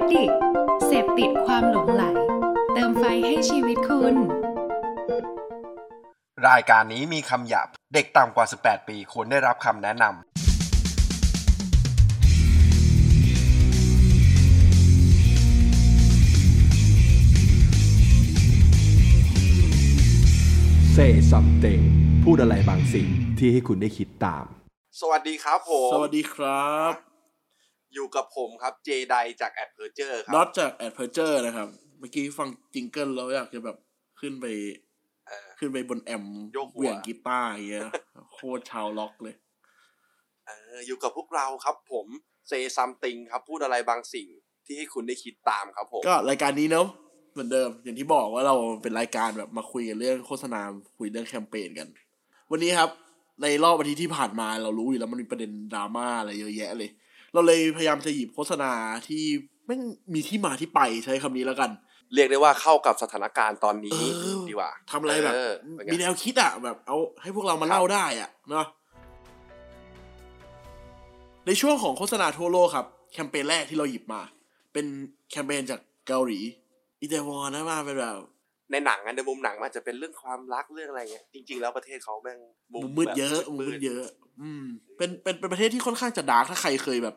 Addict เสพติดความหลงไหล เติมไฟให้ชีวิตคุณ รายการนี้มีคำหยาบ เด็กต่ำกว่า 18 ปีควรได้รับคำแนะนำ Say something พูดอะไรบางสิ่งที่ให้คุณได้คิดตาม สวัสดีครับผม สวัสดีครับ อยู่กับผมครับเจไดจาก Adperture ครับ น็อตจาก Adperture นะครับ เมื่อกี้ฟังจิงเกิลแล้วอยากจะแบบขึ้นไปเออขึ้นไปบน amp โยกหัวเหวี่ยงกีตาร์อย่างเงี้ยโคตรชาวร็อกเลยเอออยู่กับพวกเราครับผม Say Something ครับ พูดอะไรบางสิ่งที่ให้คุณได้คิดตามครับผมก็รายการนี้เนาะเหมือนเดิม อย่างที่บอกว่าเราเป็นรายการแบบมาคุยกันเรื่องโฆษณาคุยเรื่องแคมเปญกัน วันนี้ครับ ในรอบอาทิตย์ที่ผ่านมาเรารู้อยู่แล้วมันมีประเด็นดราม่าอะไรเยอะแยะเลย เราเลยพยายามจะหยิบโฆษณาที่ไม่งมีที่มาที่ไปใช้คำนี้แล้วกัน เรียกได้ว่าเข้ากับสถานการณ์ตอนนี้เออดีกว่าทำอะไรแบบเออเป็นไงมีแนวคิดอะแบบเอาให้พวกเรามาเล่าได้อะเนาะในช่วงของโฆษณาทั่วโลกครับ แคมเปญแรกที่เราหยิบมา เป็นแคมเปญจากเกาหลีอิตาลีนะมาเป็นแบบในหนังอะในมุมหนังมันอาจจะเป็นเรื่องความรักเรื่องอะไรเงี้ยจริง ๆ แล้วประเทศเขาแม่งมุมมืดแบบเยอะมุมมืดเยอะ อืม เป็นเป็นเป็นประเทศที่ค่อนข้างจะ dark ถ้าใครเคยแบบ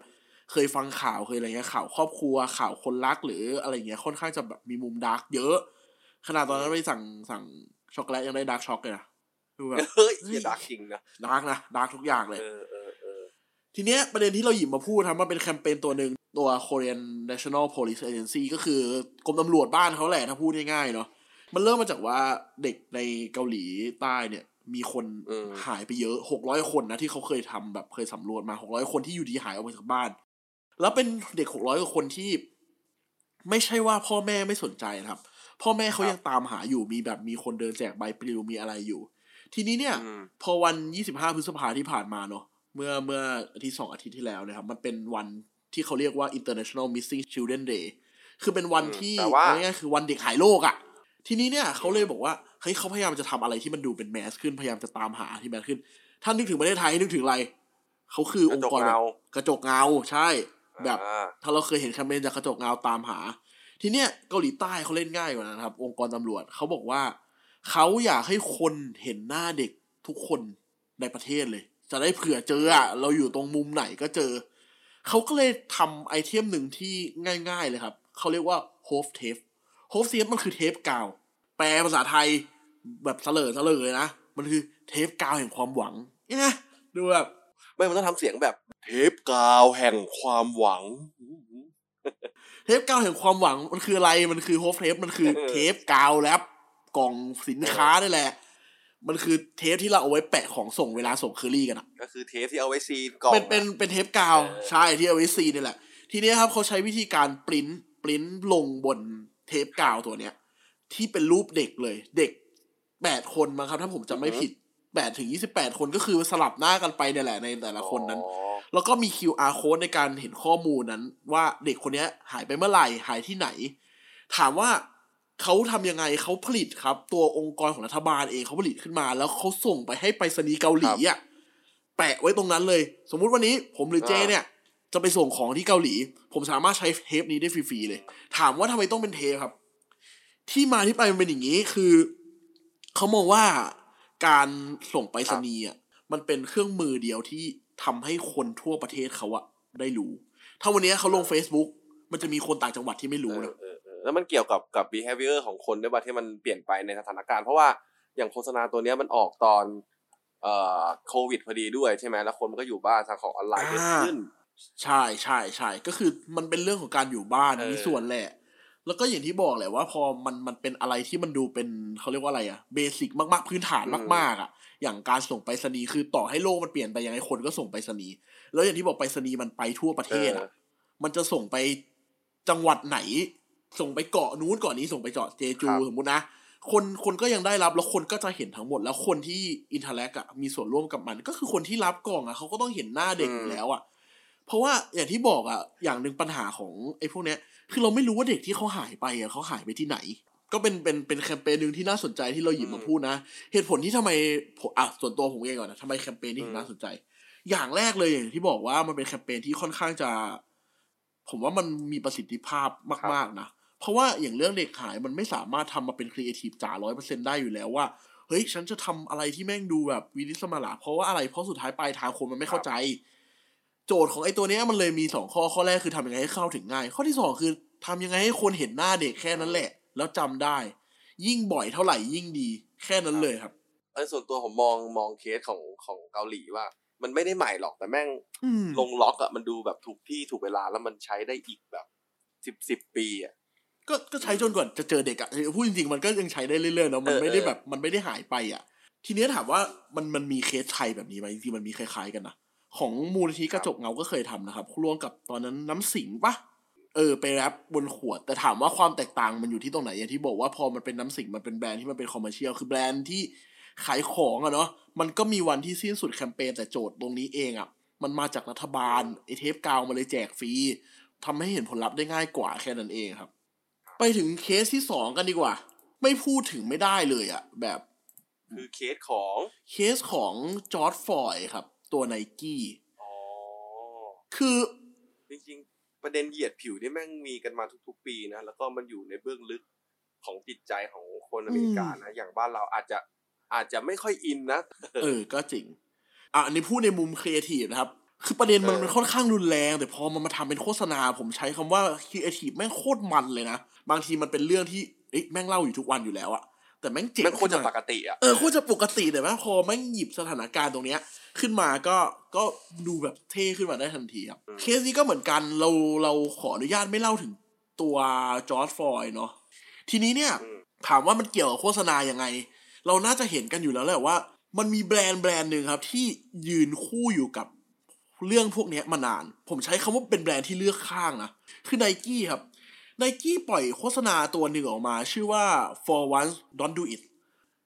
เคยฟังข่าวเคยอะไรเงี้ยข่าวครอบครัวข่าวคนรักหรืออะไรเงี้ยค่อนข้างจะแบบมีมุม dark เยอะ ขนาดตอนนั้นไปสั่งสั่งช็อกโกแลตยังได้ dark choc เลยนะคือแบบเฮ้ยเหี้ย dark จริงนะ dark นะ dark ทุกอย่างเลยเออเออเออทีเนี้ยประเด็นที่เราหยิบมาพูดทำมันเป็นแคมเปญตัวหนึ่งตัว Korean National Police Agency ก็คือกรมตำรวจบ้านเขาแหละถ้าพูดง่ายๆเนาะมันเริ่มมาจากว่าเด็กในเกาหลีใต้เนี่ย มีคนหายไปเยอะหกร้อยคนนะที่เขาเคยทำแบบเคยสำรวจมาหกร้อยคนที่อยู่ดีหายออกไปจากบ้าน แล้วเป็นเด็กหกร้อยกว่าคนที่ ไม่ใช่ว่าพ่อแม่ไม่สนใจนะครับ พ่อแม่เขายังตามหาอยู่มีแบบมีคนเดินแจกใบปลิวมีอะไรอยู่ ทีนี้เนี่ยอืมพอวัน25พฤษภาที่ผ่านมาเนอะเมื่อเมื่ออาทิตย์สองอาทิตย์ที่แล้วนะครับ มันเป็นวันที่เขาเรียกว่า International Missing Children Day คือเป็นวันอืมที่แต่ว่าเอาง่ายๆคือวันเด็กหายโลกอะ่ะ ทีนี้เนี่ยเขาเลยบอกว่าเฮ้ยเขาพยายามจะทำอะไรที่มันดูเป็นแมสขึ้นพยายามจะตามหาที่แมสขึ้นถ้านึกถึงประเทศไทยนึกถึงอะไรเขาคือองค์กรแบบกระจกเงาใช่ แบบอ่าถ้าเราเคยเห็นแคมเปญจากกระจกเงาตามหา ทีเนี้ยเกาหลีใต้เขาเล่นง่ายกว่านั้นครับ องค์กรตำรวจเขาบอกว่าเขาอยากให้คนเห็นหน้าเด็กทุกคนในประเทศเลย จะได้เผื่อเจออะเราอยู่ตรงมุมไหนก็เจอเขาก็เลยทำ item หนึ่งที่ง่าย ๆเลยครับเขาเรียกว่า hope tape hope tape มันคือเทปกาว แปลภาษาไทยแบบเสลอเสลอเลยนะ มันคือเทปกาวแห่งความหวังเนี่ยดูแบบไม่มันต้องทำเสียงแบบ เทปกาวแห่งความหวัง เทปกาวแห่งความหวังมันคืออะไรมันคือ hope tape มันคือเออเทปกาว wrapกล่องสินค้านี่แหละ มันคือเทปที่เราเอาไว้แปะของส่งเวลาส่งเคอรี่กันอะก็คือเทปที่เอาไว้ซีนกล่องเป็นเป็นเป็นเทปกาวเออใช่ที่เอาไว้ซีนี่แหละ ทีเนี้ยครับเขาใช้วิธีการปริ้นปริ้นลงบน เทปกาวตัวเนี้ย ที่เป็นรูปเด็กเลย เด็กแปดคนมั้งครับ ถ้าผมจำไม่ผิดแปดถึงยี่สิบแปดคนก็คือสลับหน้ากันไปเนี่ยแหละในแต่ละคนนั้นอ๋อแล้วก็มี QR code ในการเห็นข้อมูลนั้น ว่าเด็กคนเนี้ยหายไปเมื่อไหร่หายที่ไหน ถามว่าเขาทำยังไงเขาผลิตครับ ตัวองค์กรของรัฐบาลเองเขาผลิตขึ้นมา แล้วเขาส่งไปให้ไปรษณีย์เกาหลีอะแปะไว้ตรงนั้นเลย สมมุติวันนี้ผมหรือเจเนี่ย จะไปส่งของที่เกาหลี ผมสามารถใช้เทปนี้ได้ฟรีๆเลย ถามว่าทำไมต้องเป็นเทปครับ ที่มาที่ไปมันเป็นอย่างนี้คือเขามองว่าการส่งไปรษณีย์อะมันเป็นเครื่องมือเดียวที่ทำให้คนทั่วประเทศเขาอะได้รู้ ถ้าวันนี้เขาลง Facebook มันจะมีคนต่างจังหวัดที่ไม่รู้นะเออเออเออแล้วมันเกี่ยวกับกับ behavior ของคนด้วยว่าที่มันเปลี่ยนไปในสถานการณ์ เพราะว่าอย่างโฆษณาตัวนี้มันออกตอนเอ่อโควิดพอดีด้วยใช่ไหมแล้วคนมันก็อยู่บ้านทางของออนไลน์เยอะขึ้น ใช่ใช่ใช่ก็คือมันเป็นเรื่องของการอยู่บ้านเออมีส่วนแหละ แล้วก็อย่างที่บอกแหละว่าพอมันมันเป็นอะไรที่มันดูเป็นเขาเรียกว่าอะไรอะเบสิกมากๆพื้นฐานมากๆอะอย่างการส่งไปรษณีย์คือต่อให้โลกมันเปลี่ยนไปยังไงคนก็ส่งไปรษณีย์แล้วอย่างที่บอกไปรษณีย์มันไปทั่วประเทศอะมันจะส่งไปจังหวัดไหน ส่งไปเกาะนู้นเกาะนี้ส่งไปเกาะเจจูครับสมมตินะคนคนก็ยังได้รับแล้วคนก็จะเห็นทั้งหมด แล้วคนที่อินเทอร์แลกอะมีส่วนร่วมกับมัน ก็คือคนที่รับกล่องอะเขาก็ต้องเห็นหน้าเด็กอยู่แล้วอะ เพราะว่าอย่างที่บอกอะอย่างหนึ่งปัญหาของไอ้พวกเนี้ย คือเราไม่รู้ว่าเด็กที่เขาหายไปอะเขาหายไปที่ไหน ก็เป็นเป็นเป็นแคมเปญหนึ่งที่น่าสนใจที่เราหยิบมาพูดนะ เหตุผลที่ทำไมผมอะส่วนตัวผมเองก่อนนะทำไมแคมเปญนี้ถึงน่าสนใจ อย่างแรกเลยอย่างที่บอกว่ามันเป็นแคมเปญที่ค่อนข้างจะ ผมว่ามันมีประสิทธิภาพมาก ๆนะเพราะว่าอย่างเรื่องเด็กหายมันไม่สามารถทำมาเป็นครีเอทีฟจ๋าร้อยเปอร์เซ็นได้อยู่แล้วว่าเฮ้ยฉันจะทำอะไรที่แม่งดูแบบวินิสมาลาเพราะว่าอะไรเพราะสุดท้ายปลายทางคนมันไม่เข้าใจ โจทย์ของไอ้ตัวเนี้ยมันเลยมีสองข้อข้อแรกคือทำยังไงให้เข้าถึงง่าย ข้อที่สองคือทำยังไงให้คนเห็นหน้าเด็กแค่นั้นแหละ แล้วจำได้ ยิ่งบ่อยเท่าไหร่ยิ่งดี แค่นั้นเลยครับเออส่วนตัวผมมองมองเคสของของเกาหลีว่า มันไม่ได้ใหม่หรอกแต่แม่งอืมลงล็อกอะมันดูแบบถูกที่ถูกเวลาแล้วมันใช้ได้อีกแบบสิบสิบปีอะก็ก็ใช้จนกว่าจะเจอเด็กอะพูดจริงๆมันก็ยังใช้ได้เรื่อยๆเนาะมันเออไม่ได้เออแบบมันไม่ได้หายไปอะทีเนี้ยถามว่ามันมันมีเคสไทยแบบนี้ไหมจริงๆมันมีคล้ายๆกันนะ ของมูลนิธิกระจกเงาก็เคยทำนะครับร่วมกับตอนนั้นน้ำสิงปะเออไป wrap บนขวด แต่ถามว่าความแตกต่างมันอยู่ที่ตรงไหนอย่างที่บอกว่าพอมันเป็นน้ำสิงห์มันเป็นแบรนด์ที่มันเป็น commercial คือแบรนด์ที่ขายของอะเนาะมันก็มีวันที่สิ้นสุดแคมเปญแต่โจทย์ตรงนี้เองอะมันมาจากรัฐบาลไอเทปกาวมาเลยแจกฟรีทำให้เห็นผลลัพธ์ได้ง่ายกว่าแค่นั้นเองครับ ไปถึงเคสที่สองกันดีกว่า ไม่พูดถึงไม่ได้เลยอะแบบ คือเคสของเคสของ George Floyd ครับ ตัวไนกี้อ๋อคือจริงๆ ประเด็นเหยียดผิวนี่แม่งมีกันมาทุกๆ ปีนะ แล้วก็มันอยู่ในเบื้องลึกของจิตใจของคนอเมริกันนะ อย่างบ้านเราอาจจะอาจจะไม่ค่อยอินนะ เออ ก็จริง อะอันนี้พูดในมุมครีเอทีฟนะครับ คือประเด็นมันเออมันค่อนข้างรุนแรง แต่พอมันมาทำเป็นโฆษณา ผมใช้คำว่าครีเอทีฟแม่งโคตรมันเลยนะ บางทีมันเป็นเรื่องที่เอ๊ะแม่งเล่าอยู่ทุกวันอยู่แล้วอะ แต่แม่งเจ๋งแม่งโคตรจะขึ้นปมากติอะเออโคตรจะปกติแต่ว่าพอแม่งหยิบสถานการณ์ตรงเนี้ย ขึ้นมาก็ก็ดูแบบเท่ขึ้นมาได้ทันทีครับอืมเคสนี้ก็เหมือนกันเราเราขออนุญาตไม่เล่าถึงตัวจอร์จฟลอยด์เนาะทีนี้เนี่ยอืมถามว่ามันเกี่ยวกับโฆษณายังไง เราน่าจะเห็นกันอยู่แล้วแหละว่า มันมีแบรนด์แบรนด์หนึ่งครับ ที่ยืนคู่อยู่กับเรื่องพวกเนี้ยมานาน ผมใช้คำว่าเป็นแบรนด์ที่เลือกข้างนะคือไนกี้ครับ ไนกี้ปล่อยโฆษณาตัวหนึ่งออกมาชื่อว่า for once don't do it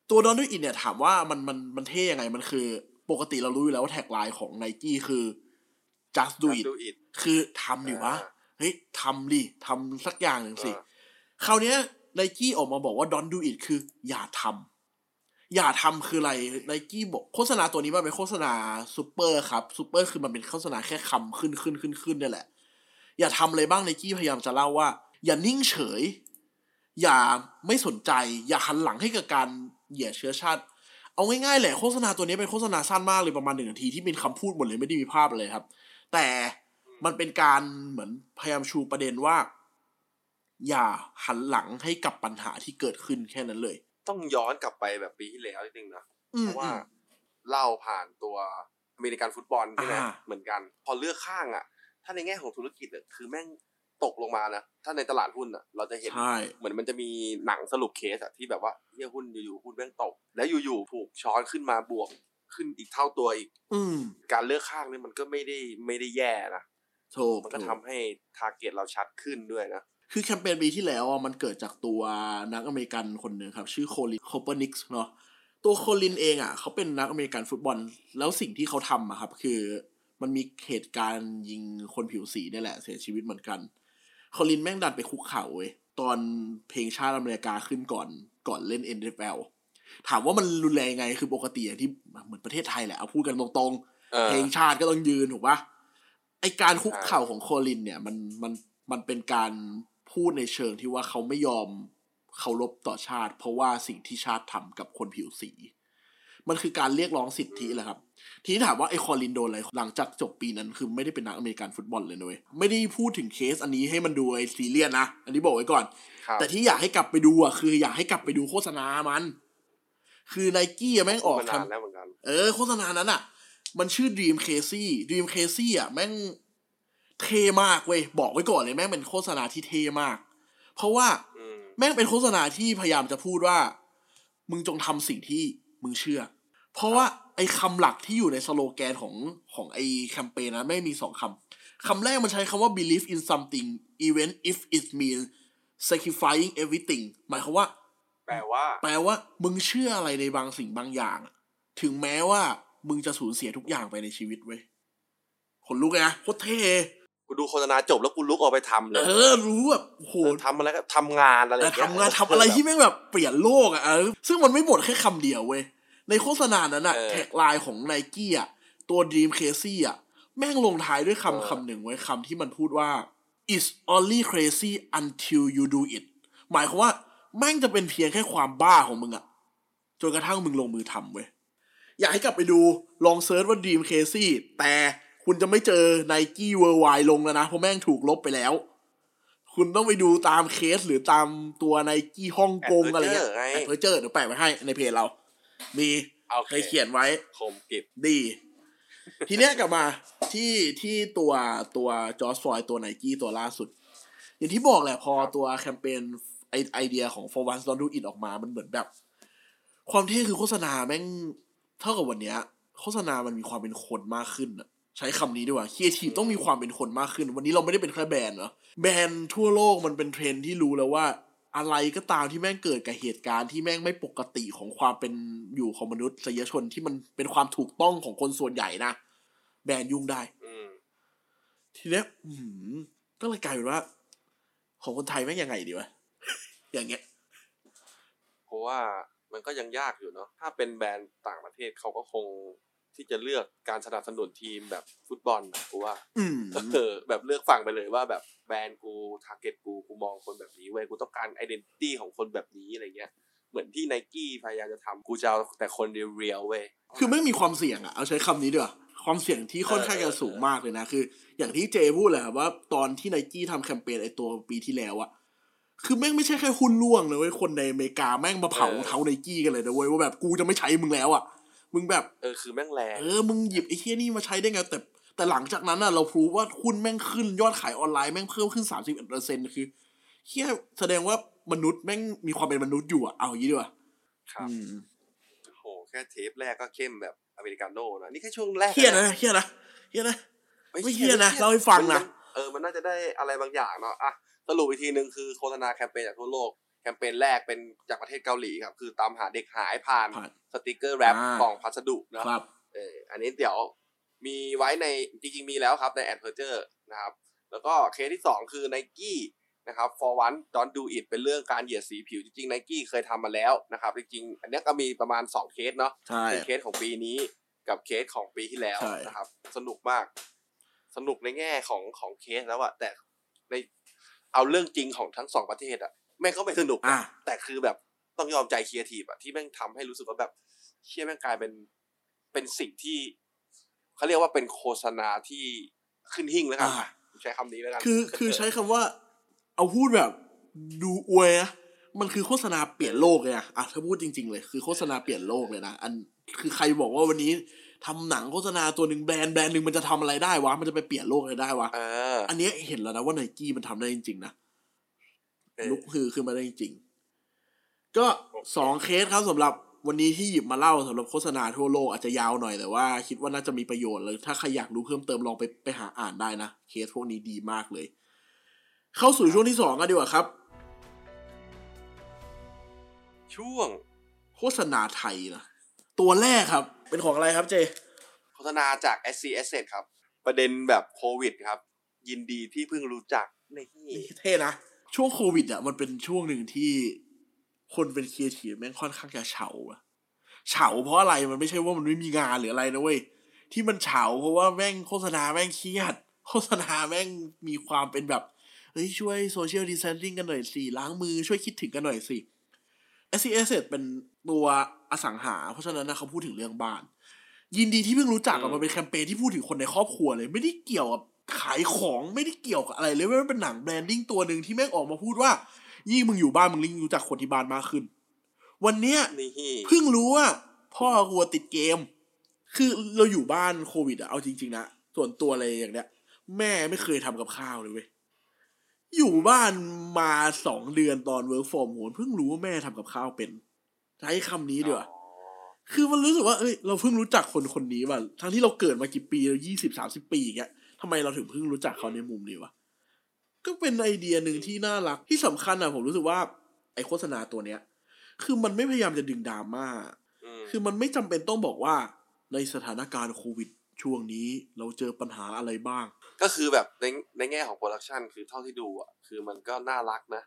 ตัว don't do it เนี่ยถามว่ามันมันมันเท่ยังไงมันคือ ปกติเรารู้อยู่แล้วว่า tagline ของไนกี้คือ just do it do it คือทำดิวะอ่าเฮ้ยทำดิทำสักอย่างหนึ่งสิอ่าคราวเนี้ยไนกี้ออกมาบอกว่า don't do it คือ อย่าทำอย่าทำคืออะไรไนกี้บอกโฆษณาตัวนี้มันเป็นโฆษณาซูเปอร์ครับซูเปอร์คือมันเป็นโฆษณาแค่คำขึ้นขึ้นขึ้นขึ้นเนี่ยแหละ อย่าทำอะไรบ้างไนกี้พยายามจะเล่าว่า อย่านิ่งเฉย อย่าไม่สนใจ อย่าหันหลังให้กับการเหยียดเชื้อชาติ เอาง่ายๆแหละโฆษณาตัวนี้เป็นโฆษณาสั้นมากเลยประมาณหนึ่งนาทีที่เป็นคำพูดหมดเลยไม่ได้มีภาพอะไรครับ แต่มันเป็นการเหมือนพยายามชูประเด็นว่า อย่าหันหลังให้กับปัญหาที่เกิดขึ้นแค่นั้นเลย ต้องย้อนกลับไปแบบปีที่แล้วนิดนึงนะอืเพมราะว่าอืมเล่าผ่านตัวอเมริกันฟุตบอลใช่ไหมอ่าเหมือนกัน พอเลือกข้างอะ ถ้าในแง่ของธุรกิจอะคือแม่ง ตกลงมานะ ถ้าในตลาดหุ้นอะ เราจะเห็นใช่เหมือนมันจะมีหนังสรุปเคสอะที่แบบว่าเฮียหุ้นอยู่ๆหุ้นแม่งตก แล้วอยู่ๆถูกช้อนขึ้นมาบวกขึ้นอีกเท่าตัวอีก อืมการเลือกข้างนี่มันก็ไม่ได้ไม่ได้แย่นะถูกมันก็ถูทำให้ target เราชัดขึ้นด้วยนะ คือแคมเปญปีที่แล้วอะมันเกิดจากตัวนักอเมริกันคนหนึ่งครับ ชื่อโคลินโคเปอร์นิกส์เนาะตัวโคลินเองอะเขาเป็นนักอเมริกันฟุตบอล แล้วสิ่งที่เขาทำอะครับ คือมันมีเหตุการณ์ยิงคนผิวสีเนี่ยแหละเสียชีวิตเหมือนกัน โคลินแม่งดันไปคุกเข่าเว้ยตอนเพลงชาติอเมริกาขึ้นก่อนก่อนเล่น NFL ถามว่ามันรุนแรงไงคือปกติอย่างที่เหมือนประเทศไทยแหละเอาพูดกันตรงๆเออเพลงชาติก็ต้องยืนถูกปะไอการคุกเข่าของโคลินเนี่ยมันมันมันเป็นการพูดในเชิงที่ว่าเขาไม่ยอมเคารพต่อชาติ เพราะว่าสิ่งที่ชาติทำกับคนผิวสี มันคือการเรียกร้องสิทธิแหละครับ ทีนี้ถามว่าไอคอลินโดนอะไรหลังจากจบปีนั้นคือไม่ได้เป็นนักอเมริกันฟุตบอลเลยนะเว้ยไม่ได้พูดถึงเคสอันนี้ให้มันดูไอซีเรียสนะ อันนี้บอกไว้ก่อนครับแต่ที่อยากให้กลับไปดูอะคืออยากให้กลับไปดูโฆษณามัน คือไนกี้แม่งออกมานานทำแล้วเหมือนกันเออโฆษณานั้นอะ มันชื่อ Dream Crazy Dream Crazy อะแม่งเท่มากเว้ยบอกไว้ก่อนเลยแม่งเป็นโฆษณาที่เท่มาก เพราะว่าอืมแม่งเป็นโฆษณาที่พยายามจะพูดว่า มึงจงทำสิ่งที่มึงเชื่อ เพราะว่าไอ้คำหลักที่อยู่ในสโลแกนของของไอ้แคมเปญนะแม่งมีสองคำ คำแรกมันใช้คำว่า believe in something even if it means sacrificing everything หมายความว่า แปลว่า แปลว่า มึงเชื่ออะไรในบางสิ่งบางอย่างอะถึงแม้ว่ามึงจะสูญเสียทุกอย่างไปในชีวิตเว้ยขนลุกเลยนะโคตรเท่กูดูโฆษณาจบแล้วกูลุกออกไปทำเลย เออ รู้แบบโอ้โหเออทำอะไรก็ทำงานอะไรอแต่ย่างเงี้ยทำงานทำอะไรที่แม่งแบบเปลี่ยนโลกอะเออซึ่งมันไม่หมดแค่คำเดียวเว้ย ในโฆษณานั้นอะเออ tagline ของไนกี้อะตัว Dream Crazy อะแม่งลงท้ายด้วยคำคำหนึ่งเว้ยคำที่มันพูดว่า it's only crazy until you do it หมายความว่า แม่งจะเป็นเพียงแค่ความบ้าของมึงอะจนกระทั่งมึงลงมือทำเว้ย อยากให้กลับไปดูลองเซิร์ชว่า Dream Crazy แต่คุณจะไม่เจอ Nike Worldwide ลงแล้วนะ เพราะแม่งถูกลบไปแล้ว คุณต้องไปดูตามเคสหรือตามตัว Nike ฮ่องกงอะไรเงี้ยไงแอดเพอร์เจอร์เดี๋ยวแปะไว้ให้ในเพจเรา มีโอเคเคยเขียนไว้คมกริบดี ทีเนี้ยกลับมาที่ที่ตัวตัวจอร์จฟลอยด์ตัวไนกี้ตัวล่าสุด อย่างที่บอกแหละพอตัวแคมเปญไอไอเดียของ for once don't do it ออกมามันเหมือนแบบ ความเท่คือโฆษณาแม่งเท่ากับวันเนี้ย โฆษณามันมีความเป็นคนมากขึ้นอะใช้คำนี้ดีกว่าครีเอทีฟต้องมีความเป็นคนมากขึ้น วันนี้เราไม่ได้เป็นแค่แบรนด์เนาะแบรนด์ทั่วโลกมันเป็นเทรนด์ที่รู้แล้วว่า อะไรก็ตามที่แม่งเกิดกับเหตุการณ์ที่แม่งไม่ปกติของความเป็นอยู่ของมนุษยชนที่มันเป็นความถูกต้องของคนส่วนใหญ่นะแบรนด์ยุ่งได้อืมทีเนี้ยอื้อหือก็เลยกลายเป็นว่า ของคนไทยแม่งยังไงดีวะ อย่างเงี้ยเพราะว่ามันก็ยังยากอยู่เนาะถ้าเป็นแบรนด์ต่างประเทศเขาก็คง ที่จะเลือกการสนับสนุนทีมแบบฟุตบอลนะกูว่าอืมเออแบบเลือกฝั่งไปเลยว่าแบบแบรนด์กู target กูกูมองคนแบบนี้เว้ยกูต้องการ identity ของคนแบบนี้อะไรเงี้ยเหมือนที่ไนกี้พยายามจะทำกูจะเอาแต่คน real ๆเว้ยคือไม่มีความเสี่ยงอะเอาใช้คำนี้ดีกว่าความเสี่ยงที่ค่อนข้างจะสูงมากเลยนะคือ อย่างที่เจพูดแหละว่าตอนที่ไนกี้ทำแคมเปญไอตัวปีที่แล้วอะคือแม่งไม่ใช่แค่หุ้นร่วงเลยเว้ยคนในอเมริกาแม่งมาเผารองเท้าไนกี้กันเลยนะเว้ยว่าแบบกูจะไม่ใช้มึงแล้วอะ มึงแบบเออคือแม่งแรงเออมึงหยิบไอ้เคี้ยนี่มาใช้ได้ไงแต่แต่หลังจากนั้นอะเราพรูว่าหุ้นแม่งขึ้นยอดขายออนไลน์แม่งเพิ่มขึ้นสามสิบเอ็ดเปอร์เซ็นคือเคี้ยแสดงว่ามนุษย์แม่งมีความเป็นมนุษย์อยู่อะเอาอย่างนี้ดีกว่าครับอืมโอ้โหแค่เทปแรกก็เข้มแบบอเมริกาโน่นะนี่แค่ช่วงแรกเคี้ยนะเคี้ยนะเคี้ยนะไม่เหี้ยนะไม่เล่าให้ฟังนะมัเออมันน่าจะได้อะไรบางอย่างเนาะอะสรุปอีกทีหนึ่งคือโฆษณาแคมเปญจากทั่วโลกแค มเปญแรกเป็นจากประเทศเกาหลีครับ คือตามหาเด็กหายผ่านผ่านสติกเกอร์ wrap อ่ากล่องพัสดุเนาะครับเอออันนี้เดี๋ยวมีไว้ในจริงๆมีแล้วครับในแอดเพอร์เจอร์นะครับ แล้วก็เคสที่สองคือ Nike นะครับ for once don't do it เป็นเรื่องการเหยียดสีผิวจริงๆ n i กี้เคยทำมาแล้วนะครับ จริงๆ อันเนี้ยก็มีประมาณ 2 เคสเนาะใช่เป็นเคสของปีนี้กับเคสของปีที่แล้วใช่นะครับ สนุกมาก สนุกในแง่ของของเคสแล้วอะแต่ในเอาเรื่องจริงของทั้งสองประเทศอะ แม่งก็ไม่สนุกอะนะแต่คือแบบต้องยอมใจครีเอทีฟอะที่แม่งทำให้รู้สึกว่าแบบเชี่ยแม่งกลายเป็นเป็นสิ่งที่เขาเรียกว่าเป็นโฆษณาที่ขึ้นหิ่งแล้วกันอะใช้คำนี้แล้วกันคือคือใช้คำว่า เอาพูดแบบดูอวยนะมันคือโฆษณาเปลี่ยนโลกเลยนะอะถ้าพูดจริง ๆ เลยคือโฆษณาเปลี่ยนโลกเลยนะอันคือใครบอกว่าวันนี้ทำหนังโฆษณาตัวหนึ่งแบรนด์แบรนด์หนึ่งมันจะทำอะไรได้วะมันจะไปเปลี่ยนโลกอะไรได้วะ เอออันเนี้ยเห็นแล้วนะว่าไนกี้มันทำได้จริงๆนะเออ ลุกฮือขึ้นมาได้จริงๆก็สองเคสครับสำหรับวันนี้ที่หยิบมาเล่าสำหรับโฆษณาทั่วโลกอาจจะยาวหน่อยแต่ว่าคิดว่าน่าจะมีประโยชน์เลยถ้าใครอยากรู้เพิ่มเติมลองไปไปหาอ่านได้นะ เคสพวกนี้ดีมากเลย เข้าสู่ช่วงที่สองกันดีกว่าครับ ช่วงโฆษณาไทยนะตัวแรกครับ เป็นของอะไรครับเจ โฆษณาจาก SC Asset ครับ ประเด็นแบบโควิดครับ ยินดีที่เพิ่งรู้จักนี่เท่นะ ช่วงโควิดอะมันเป็นช่วงหนึ่งที่คนเป็นครีเอทีฟแม่งค่อนข้างจะเฉาอะเฉาเพราะอะไรมันไม่ใช่ว่ามันไม่มีงานหรืออะไรนะเว้ยที่มันเฉาเพราะว่าแม่งโฆษณาแม่งเครียด โฆษณาแม่งมีความเป็นแบบเฮ้ยช่วยโซเชียลดิส a ทนซิ่งกันหน่อยสิล้างมือช่วยคิดถึงกันหน่อยสิ SC Asset เป็นตัวอสังหา เพราะฉะนั้นนะเขาพูดถึงเรื่องบ้าน ยินดีที่เพิ่งรู้จักอะมันเป็นแคมเปญที่พูดถึงคนในครอบครัวเลย ไม่ได้เกี่ยวกับ ขายของไม่ได้เกี่ยวกับอะไรเลยมันเป็นหนังแบรนดิ้งตัวหนึ่งที่แม่งออกมาพูดว่ายิ่งมึงอยู่บ้านมึงยิ่งรู้จักคนที่บ้านมากขึ้น วันเนี้ยนี่เพิ่งรู้ว่า พ่อกลัวติดเกม คือเราอยู่บ้านโควิดอะเอาจริง ๆ นะ ส่วนตัวอะไรอย่างเนี้ย แม่ไม่เคยทำกับข้าวเลยเว้ยอยู่บ้านมาสองเดือนตอน work from home เพิ่งรู้ว่าแม่ทำกับข้าวเป็น ใช้คำนี้ดีกว่าคือมันรู้สึกว่าเอ้ยเราเพิ่งรู้จักคนคนนี้ว่ะทั้งที่เราเกิดมากี่ปีแล้วยี่สิบสามสิบปีอย่างเงี้ย ทำไมเราถึงเพิ่งรู้จักเขาในมุมนี้วะก็เป็นไอเดียหนึ่งที่น่ารักที่สำคัญอะผมรู้สึกว่าไอโฆษณาตัวเนี้ย คือมันไม่พยายามจะดึงดราม่ามคือมันไม่จำเป็นต้องบอกว่า ในสถานการณ์โควิดช่วงนี้เราเจอปัญหาอะไรบ้าง ก็คือแบบในในแง่ของ production คือเท่าที่ดูอะคือมันก็น่ารักนะ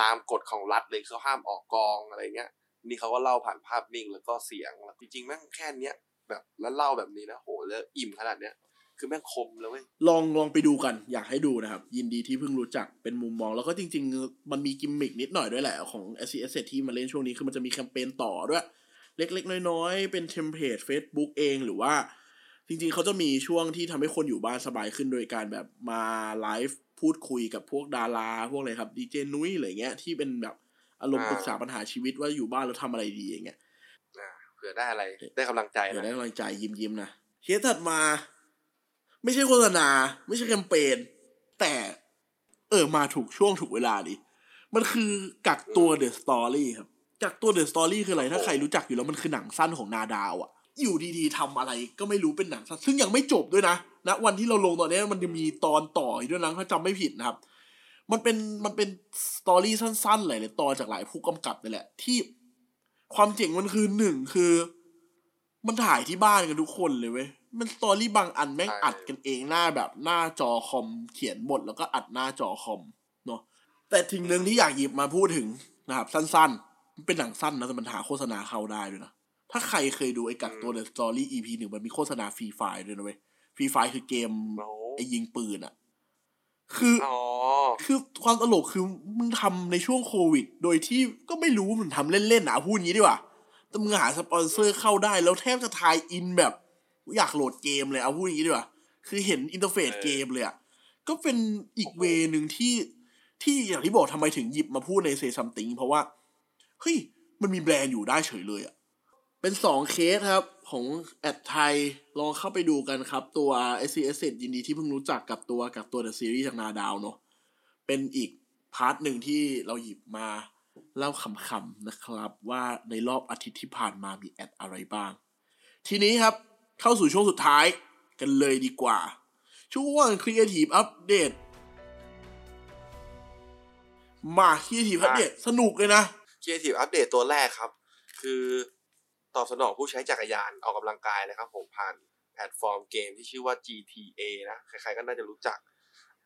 ตามกฎของรัฐเลยเขาห้ามออกกองอะไรเงี้ย นี่เขาก็เล่าผ่านภาพนิ่งแล้วก็เสียงจริงๆแม่งแค่เนี้ยแบบแล้วเล่าแบบนี้นะโหแล้วอิ่มขนาดเนี้ย คือแม่งคมแล้วเว้ยลองลองไปดูกันอยากให้ดูนะครับ ยินดีที่เพิ่งรู้จักเป็นมุมมอง แล้วก็จริง ๆ มันมีกิมมิกนิดหน่อยด้วยแหละของ SC Asset ที่มาเล่นช่วงนี้คือมันจะมีแคมเปญต่อด้วย เล็ก ๆ น้อย ๆ เป็น template Facebook เองหรือว่า จริง ๆ เขาจะมีช่วงที่ทำให้คนอยู่บ้านสบายขึ้นโดยการแบบมาไลฟ์พูดคุยกับพวกดารา พวกอะไรครับดีเจนุ้ยอะไรเงี้ยที่เป็นแบบอารมณ์อ่าปรึกษาปัญหาชีวิตว่าอยู่บ้านแล้วทำอะไรดีอย่างเงี้ยอ่าเผื่อได้อะไรได้กำลังใจเดี๋ยวนะได้กำลังใจยิ้มยิ้มๆนะเคสถัดมา ไม่ใช่โฆษณา ไม่ใช่แคมเปญแต่ เออมาถูกช่วงถูกเวลาดิมันคือกักตัว The Story ครับกักตัว The Story คืออะไรถ้าใครรู้จักอยู่แล้วมันคือหนังสั้นของนาดาวอะอยู่ดีๆทำอะไรก็ไม่รู้เป็นหนังสั้นซึ่งยังไม่จบด้วยนะณวันที่เราลงตอนนี้มันจะมีตอนต่ออีกด้วยนะถ้าจำไม่ผิดนะครับ มันเป็นมันเป็น story สั้นๆหลายๆตอนจากหลายผู้กำกับนี่แหละ ที่ความเจ๋งมันคือหนึ่งคือ มันถ่ายที่บ้านกันทุกคนเลยเว้ย มัน story บางอันแม่งใช่อัดกันเองหน้าแบบหน้าจอคอมเขียนบทแล้วก็อัดหน้าจอคอมเนาะแต่สิ่งหนึ่งที่อยากหยิบมาพูดถึงนะครับ สั้นๆ มันเป็นหนังสั้นนะแต่มันหาโฆษณาเข้าได้ด้วยนะ ถ้าใครเคยดูไอ้กักตัว The Story EP หนึ่งมันมีโฆษณา Free Fire ด้วยนะเว้ย Free Fire คือเกมโอ้โหไอ้ยิงปืนอะคืออ๋อคือความตลกคือมึงทำในช่วงโควิด โดยที่ก็ไม่รู้มึงทำเล่นๆอะพูดอย่างนี้ดีกว่าแต่มึงหาสปอนเซอร์เข้าได้แล้วแทบจะ tie-in แบบ อยากโหลดเกมเลยเอาพูดอย่างนี้ดีกว่าคือเห็น interface เออเกมเลยอะก็เป็นอีกเวนึงที่ที่อย่างที่บอกทำไมถึงหยิบมาพูดในเซซัมติงเพราะว่า เฮ้ย มันมีแบรนด์อยู่ได้เฉยเลยอะ เป็นสองเคสครับ ของแอดไทย ลองเข้าไปดูกันครับ ตัว s c s ยินดีที่เพิ่งรู้จักกับตัวกับตัว The Series จากนาดาวเนาะเป็นอีกพาร์ทหนึ่งที่เราหยิบมาเล่าขำๆนะครับ ว่าในรอบอาทิตย์ที่ผ่านมามีแอดอะไรบ้าง ทีนี้ครับ เข้าสู่ช่วงสุดท้ายกันเลยดีกว่า ช่วง Creative Update มา Creative Update สนุกเลยนะ Creative Update ตัวแรกครับ คือตอบสนองผู้ใช้จักรยานออกกำลังกายนะครับผมผ่านแพลตฟอร์มเกมที่ชื่อว่า GTA นะ ใครๆก็น่าจะรู้จัก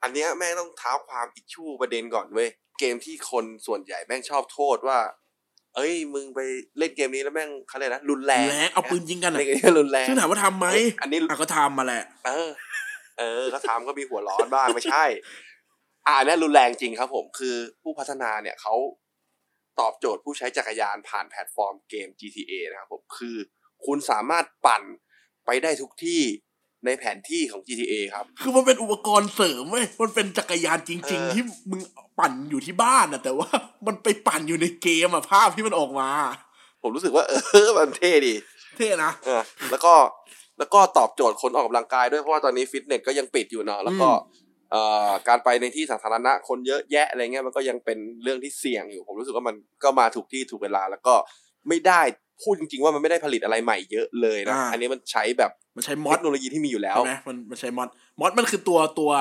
อันเนี้ยแม่งต้องเท้าความ issue ประเด็นก่อนเว้ย เกมที่คนส่วนใหญ่แม่งชอบโทษว่า เอ้ยมึงไปเล่นเกมนี้แล้วแม่งเขาเรียกนะรุนแรงแรงเอาปืนยิงกันอะเล่นเกมนี้รุนแรงซึ่งถามว่าทำไหมอันนี้อะก็ทำมาแหละ เออ เออก็ทำก็มีหัวร้อนบ้างไม่ใช่ อ่าอันนี้รุนแรงจริงครับ ผมคือผู้พัฒนาเนี่ยเขาตอบโจทย์ผู้ใช้จักรยานผ่านแพลตฟอร์มเกม GTA นะครับผมคือ คุณสามารถปั่นไปได้ทุกที่ ในแผนที่ของ GTA ครับ คือมันเป็นอุปกรณ์เสริมเว้ย มันเป็นจักรยานจริงเออๆที่มึงปั่นอยู่ที่บ้านอะแต่ว่ามันไปปั่นอยู่ในเกมอะภาพที่มันออกมา ผมรู้สึกว่า เออ มันเท่ดี เท่นะเออแล้วก็แล้วก็ตอบโจทย์คนออกกำลังกายด้วยเพราะว่าตอนนี้ฟิตเนสก็ยังปิดอยู่เนาะแล้วก็อืมเอ่อการไปในที่สาธารณะคนเยอะแยะอะไรเงี้ยมันก็ยังเป็นเรื่องที่เสี่ยงอยู่ ผมรู้สึกว่ามันก็มาถูกที่ถูกเวลา แล้วก็ไม่ได้ พูดจริงๆว่ามันไม่ได้ผลิตอะไรใหม่เยอะเลยนะอ่าอันนี้มันใช้แบบมันใช้มอเทดคโนโลยีที่มีอยู่แล้วใช่ไหมมันมันใช้มอดมอดมันคือตัวตัว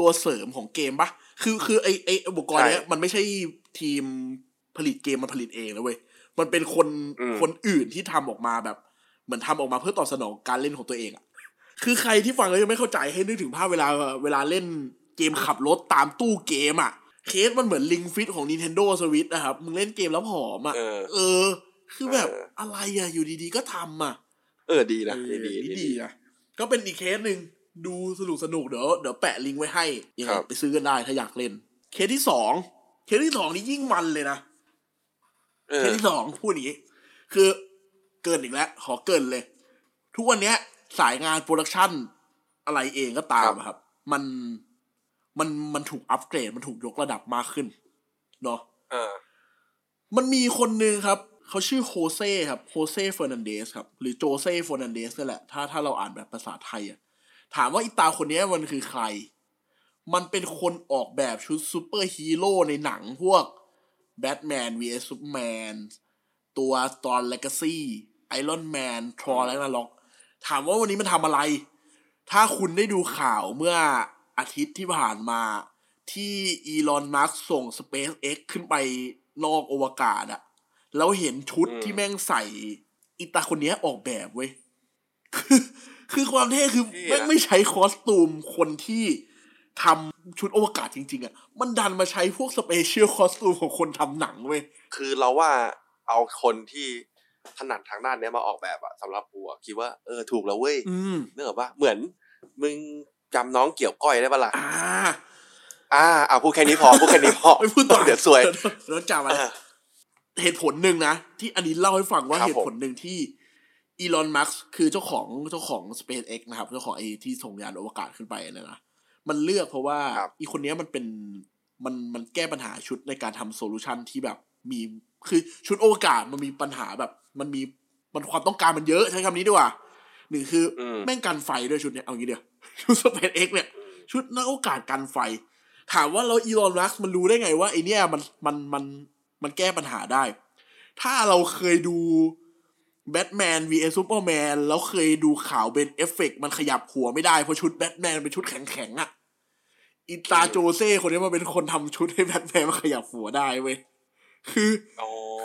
ตัวเสริมของเกมปะคือคือไอไออุปกรณ์เนี้ยใช่มันไม่ใช่ทีมผลิตเกมมันผลิตเองนะเว้ยมันเป็นคนอืมคนอื่นที่ทำออกมาแบบเหมือนทำออกมาเพื่อตอบสนองการเล่นของตัวเองอะคือใครที่ฟังแล้วยังไม่เข้าใจให้นึกถึงภาพเวลาเวลาเล่นเกมขับรถตามตู้เกมอะเคสมันเหมือนลิงฟิตของ Nintendo Switch นะครับ มึงเล่นเกมแล้วผอมอะเออเออ คือแบบเอออะไรอะอยู่ดีๆก็ทำอะเออดีนะเออดีเออดีนี่ดีดีนะก็เป็นอีกเคสหนึ่งดูสนุกสนุกเดี๋ยวเดี๋ยวแปะลิงก์ไว้ให้ยังไงครับไปซื้อกันได้ถ้าอยากเล่น เคสที่สองเคสที่สองนี่ยิ่งมันเลยนะเออเคสที่สองพูดอย่างนี้ คือเกินอีกแล้ว ขอเกินเลย ทุกวันเนี้ย สายงาน production อะไรเองก็ตามอะครับ มันมันมันถูกอัปเกรด มันถูกยกระดับมากขึ้นเนาะเออมันมีคนหนึ่งครับ เขาชื่อโฮเซ่ครับโฮเซ่เฟอร์นันเดสครับ หรือโจเซ่เฟอร์นันเดสนั่แหละ ถ้าถ้าเราอ่านแบบภาษาไทยอะ ถามว่าอีตาคนนี้มันคือใคร มันเป็นคนออกแบบชุดซูเปอร์ฮีโร่ในหนังพวกแบทแมน vs ซูเปอร์แมนตัว Tron Legacy ไอรอนแมน Thor Ragnarok ถามว่าวันนี้มันทำอะไร ถ้าคุณได้ดูข่าวเมื่ออาทิตย์ที่ผ่านมาที่อีลอนมัสก์ส่ง SpaceX ขึ้นไปนอกอวกาศอะ แล้วเห็นชุดอืมที่แม่งใส่อีตาคนเนี้ยออกแบบเว้ยคือคือความเท่คือเท่นะแม่งไม่ใช้ costume คนที่ทำชุดอวกาศจริง ๆอะมันดันมาใช้พวก special costume ของคนทำหนังเว้ย คือเราว่าเอาคนที่ถนัดทางด้านเนี้ยมาออกแบบอะสำหรับกูอะคิดว่าเออถูกแล้วเว้ยอืมเนื่องจากว่าเหมือน มึงจำน้องเกี่ยวก้อยได้ปะล่ะอ่าอ่าอ่าพูดแค่นี้พอพูดแค่นี้พอไม่พูดต่อเดี๋ยวสวยแล้วจำอะไรอ่า เหตุผลหนึ่งนะ ที่อันนี้เล่าให้ฟังว่าครับเหตุผลหนึ่งที่อีลอนมัสคือเจ้าของเจ้าของ SpaceX นะครับ เจ้าของไอ้ที่ส่งยานอวกาศขึ้นไปเนี่ยนะมันเลือกเพราะว่าครับอีคนเนี้ยมันเป็นมันมันแก้ปัญหาชุดในการทำโซลูชันที่แบบมีคือชุดอวกาศมันมีปัญหาแบบ มันมีมันความต้องการมันเยอะใช้คำนี้ดีกว่าหนึ่งคืออมแม่งกันไฟด้วยชุดเนี้ยเอางี้เดียวชุด SpaceX เนี่ย ชุดนักอวกาศกันไฟ ถามว่าเราอีลอนมัสก์มันรู้ได้ไงว่าไอ้เนี้ยมันมันมัน มันแก้ปัญหาได้ ถ้าเราเคยดูแบทแมน vs ซูเปอร์แมนแล้วเคยดูข่าวเป็นเอฟเฟกต์มันขยับหัวไม่ได้ เพราะชุดแบทแมนเป็นชุดแข็งๆอะอีตาโจเซ่คนนี้มันเป็นคนทำชุดให้แบทแมนมันขยับหัวได้เว้ยคือ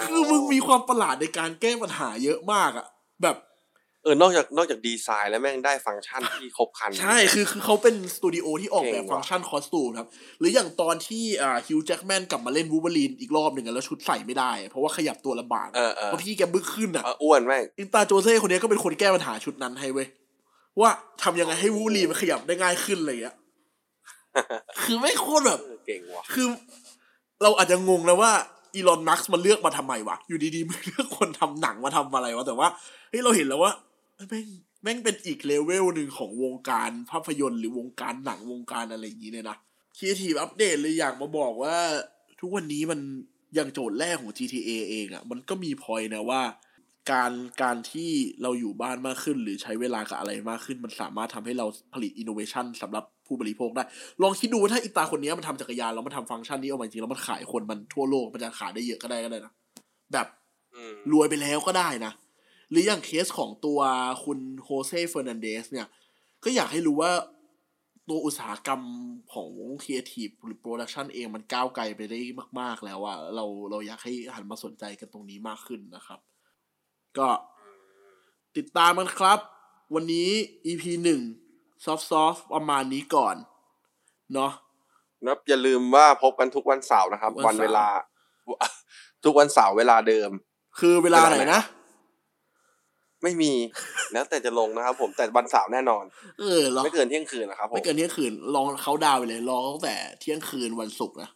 คือมึงมีความประหลาดในการแก้ปัญหาเยอะมากอะแบบ เออนอกจากนอกจากดีไซน์แล้วแม่งได้ฟังก์ชันที่ครบครัน ใช่ คือคือเขาเป็นสตูดิโอที่ออกแบบเก่งว่ะ function costume ครับ หรืออย่างตอนที่อ่าฮิวจ์แจ็คแมนกลับมาเล่นวูล์ฟเวอรีนอีกรอบหนึ่งอะแล้วชุดใส่ไม่ได้ เพราะว่าขยับตัวลำบากเออเออเพราะพี่แกบึกขึ้นอะเอออ้วนแม่งอีตาโจเซ่คนนี้ก็เป็นคนแก้ปัญหาชุดนั้นให้เว้ยว่าทำยังไงให้วูล์ฟเวอรีนมันขยับได้ง่ายขึ้นอะไรอย่างเงี้ยคือไม่โคตรแบบเออเก่งว่ะคือ เราอาจจะงงแล้วว่าอีลอนมัสก์มันเลือกมาทำไมวะอยู่ดีๆมันเลือกคนทำหนังมาทำอะไรวะแต่ว่าเฮ้ยเราเห็นแล้วว่า แม่งแม่งเป็นอีกเลเวลหนึ่งของวงการภาพยนตร์หรือวงการหนังวงการอะไรอย่างนี้เลยนะ Creative Update เลยอยากมาบอกว่า ทุกวันนี้มันอย่างโจทย์แรกของ GTA เองอะ่ะ มันก็มีพอยนะว่า การการที่เราอยู่บ้านมากขึ้น หรือใช้เวลากับอะไรมากขึ้น มันสามารถทำให้เราผลิตอินโนเวชันสำหรับผู้บริโภคได้ ลองคิดดูว่าถ้าอีตาคนนี้มันทำจักรยานแล้วมันทำฟังก์ชันนี้ออกมาจริงแล้วมันขายคนมันทั่วโลกมันจะขายได้เยอะก็ได้ก็ได้นะแบบอืมรวยไปแล้วก็ได้นะ หรืออย่างเคสของตัวคุณโฮเซ่เฟอร์นันเดสเนี่ย ก็อยากให้รู้ว่าตัวอุตสาหกรรมของครีเอทีฟหรือ production เองมันก้าวไกลไปได้มาก ๆ แล้วอะเราเราอยากให้หันมาสนใจกันตรงนี้มากขึ้นนะครับ ก็ติดตามมันครับ วันนี้ EP หนึ่งซอฟต์ๆประมาณนี้ก่อน เนาะนะครับอย่าลืมว่าพบกันทุกวันเสาร์นะครับ วัวันนเสาร์เวลา ทุกวันเสาร์เวลาเดิม คือเวลาไหนนะ ไม่มีแล้วแต่จะลงนะครับ ผมแต่วันเสาร์แน่นอน เออเราไม่เกินเที่ยงคืนนะครับผมไม่เกินเที่ยงคืนลองเขาดาวน์ไปเลยรอตั้งแต่เที่ยงคืนวันศุกร์นะ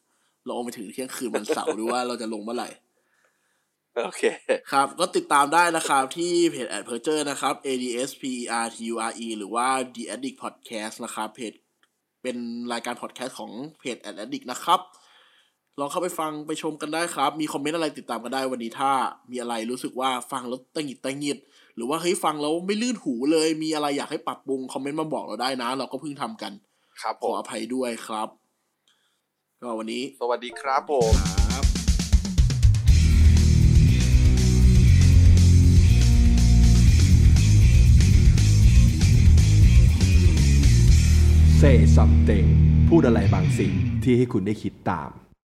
ลองไปถึงเที่ยงคืนวันเสาร์ดูว่าเราจะลงเมื่อไหร่โอเค ครับ ก็ติดตามได้นะครับที่เพจ a d p e r t u r e นะครับ A D S P E R T U R E หรือว่า The Addict Podcast นะครับเพจเป็นรายการพอดแคสต์ของเพจ Ad Addict นะครับลองเข้าไปฟังไปชมกันได้ครับ มีคอมเมนต์อะไรติดตามกันได้วันนี้ถ้ามีอะไรรู้สึกว่าฟังแล้วตังหงิดตังหงิดห รือว่าเฮ้ยฟังแล้วไม่ลื่นหูเลย มีอะไรอยากให้ปรับปรุงคอมเมนต์มาบอกเราได้นะ เราก็เพิ่งทำกัน ครับขผอมอภัยด้วยครับ ก็วันนี้ สวัสดีครับผมครับ Say something พูดอะไรบางสิ่งที่ให้คุณได้คิดตาม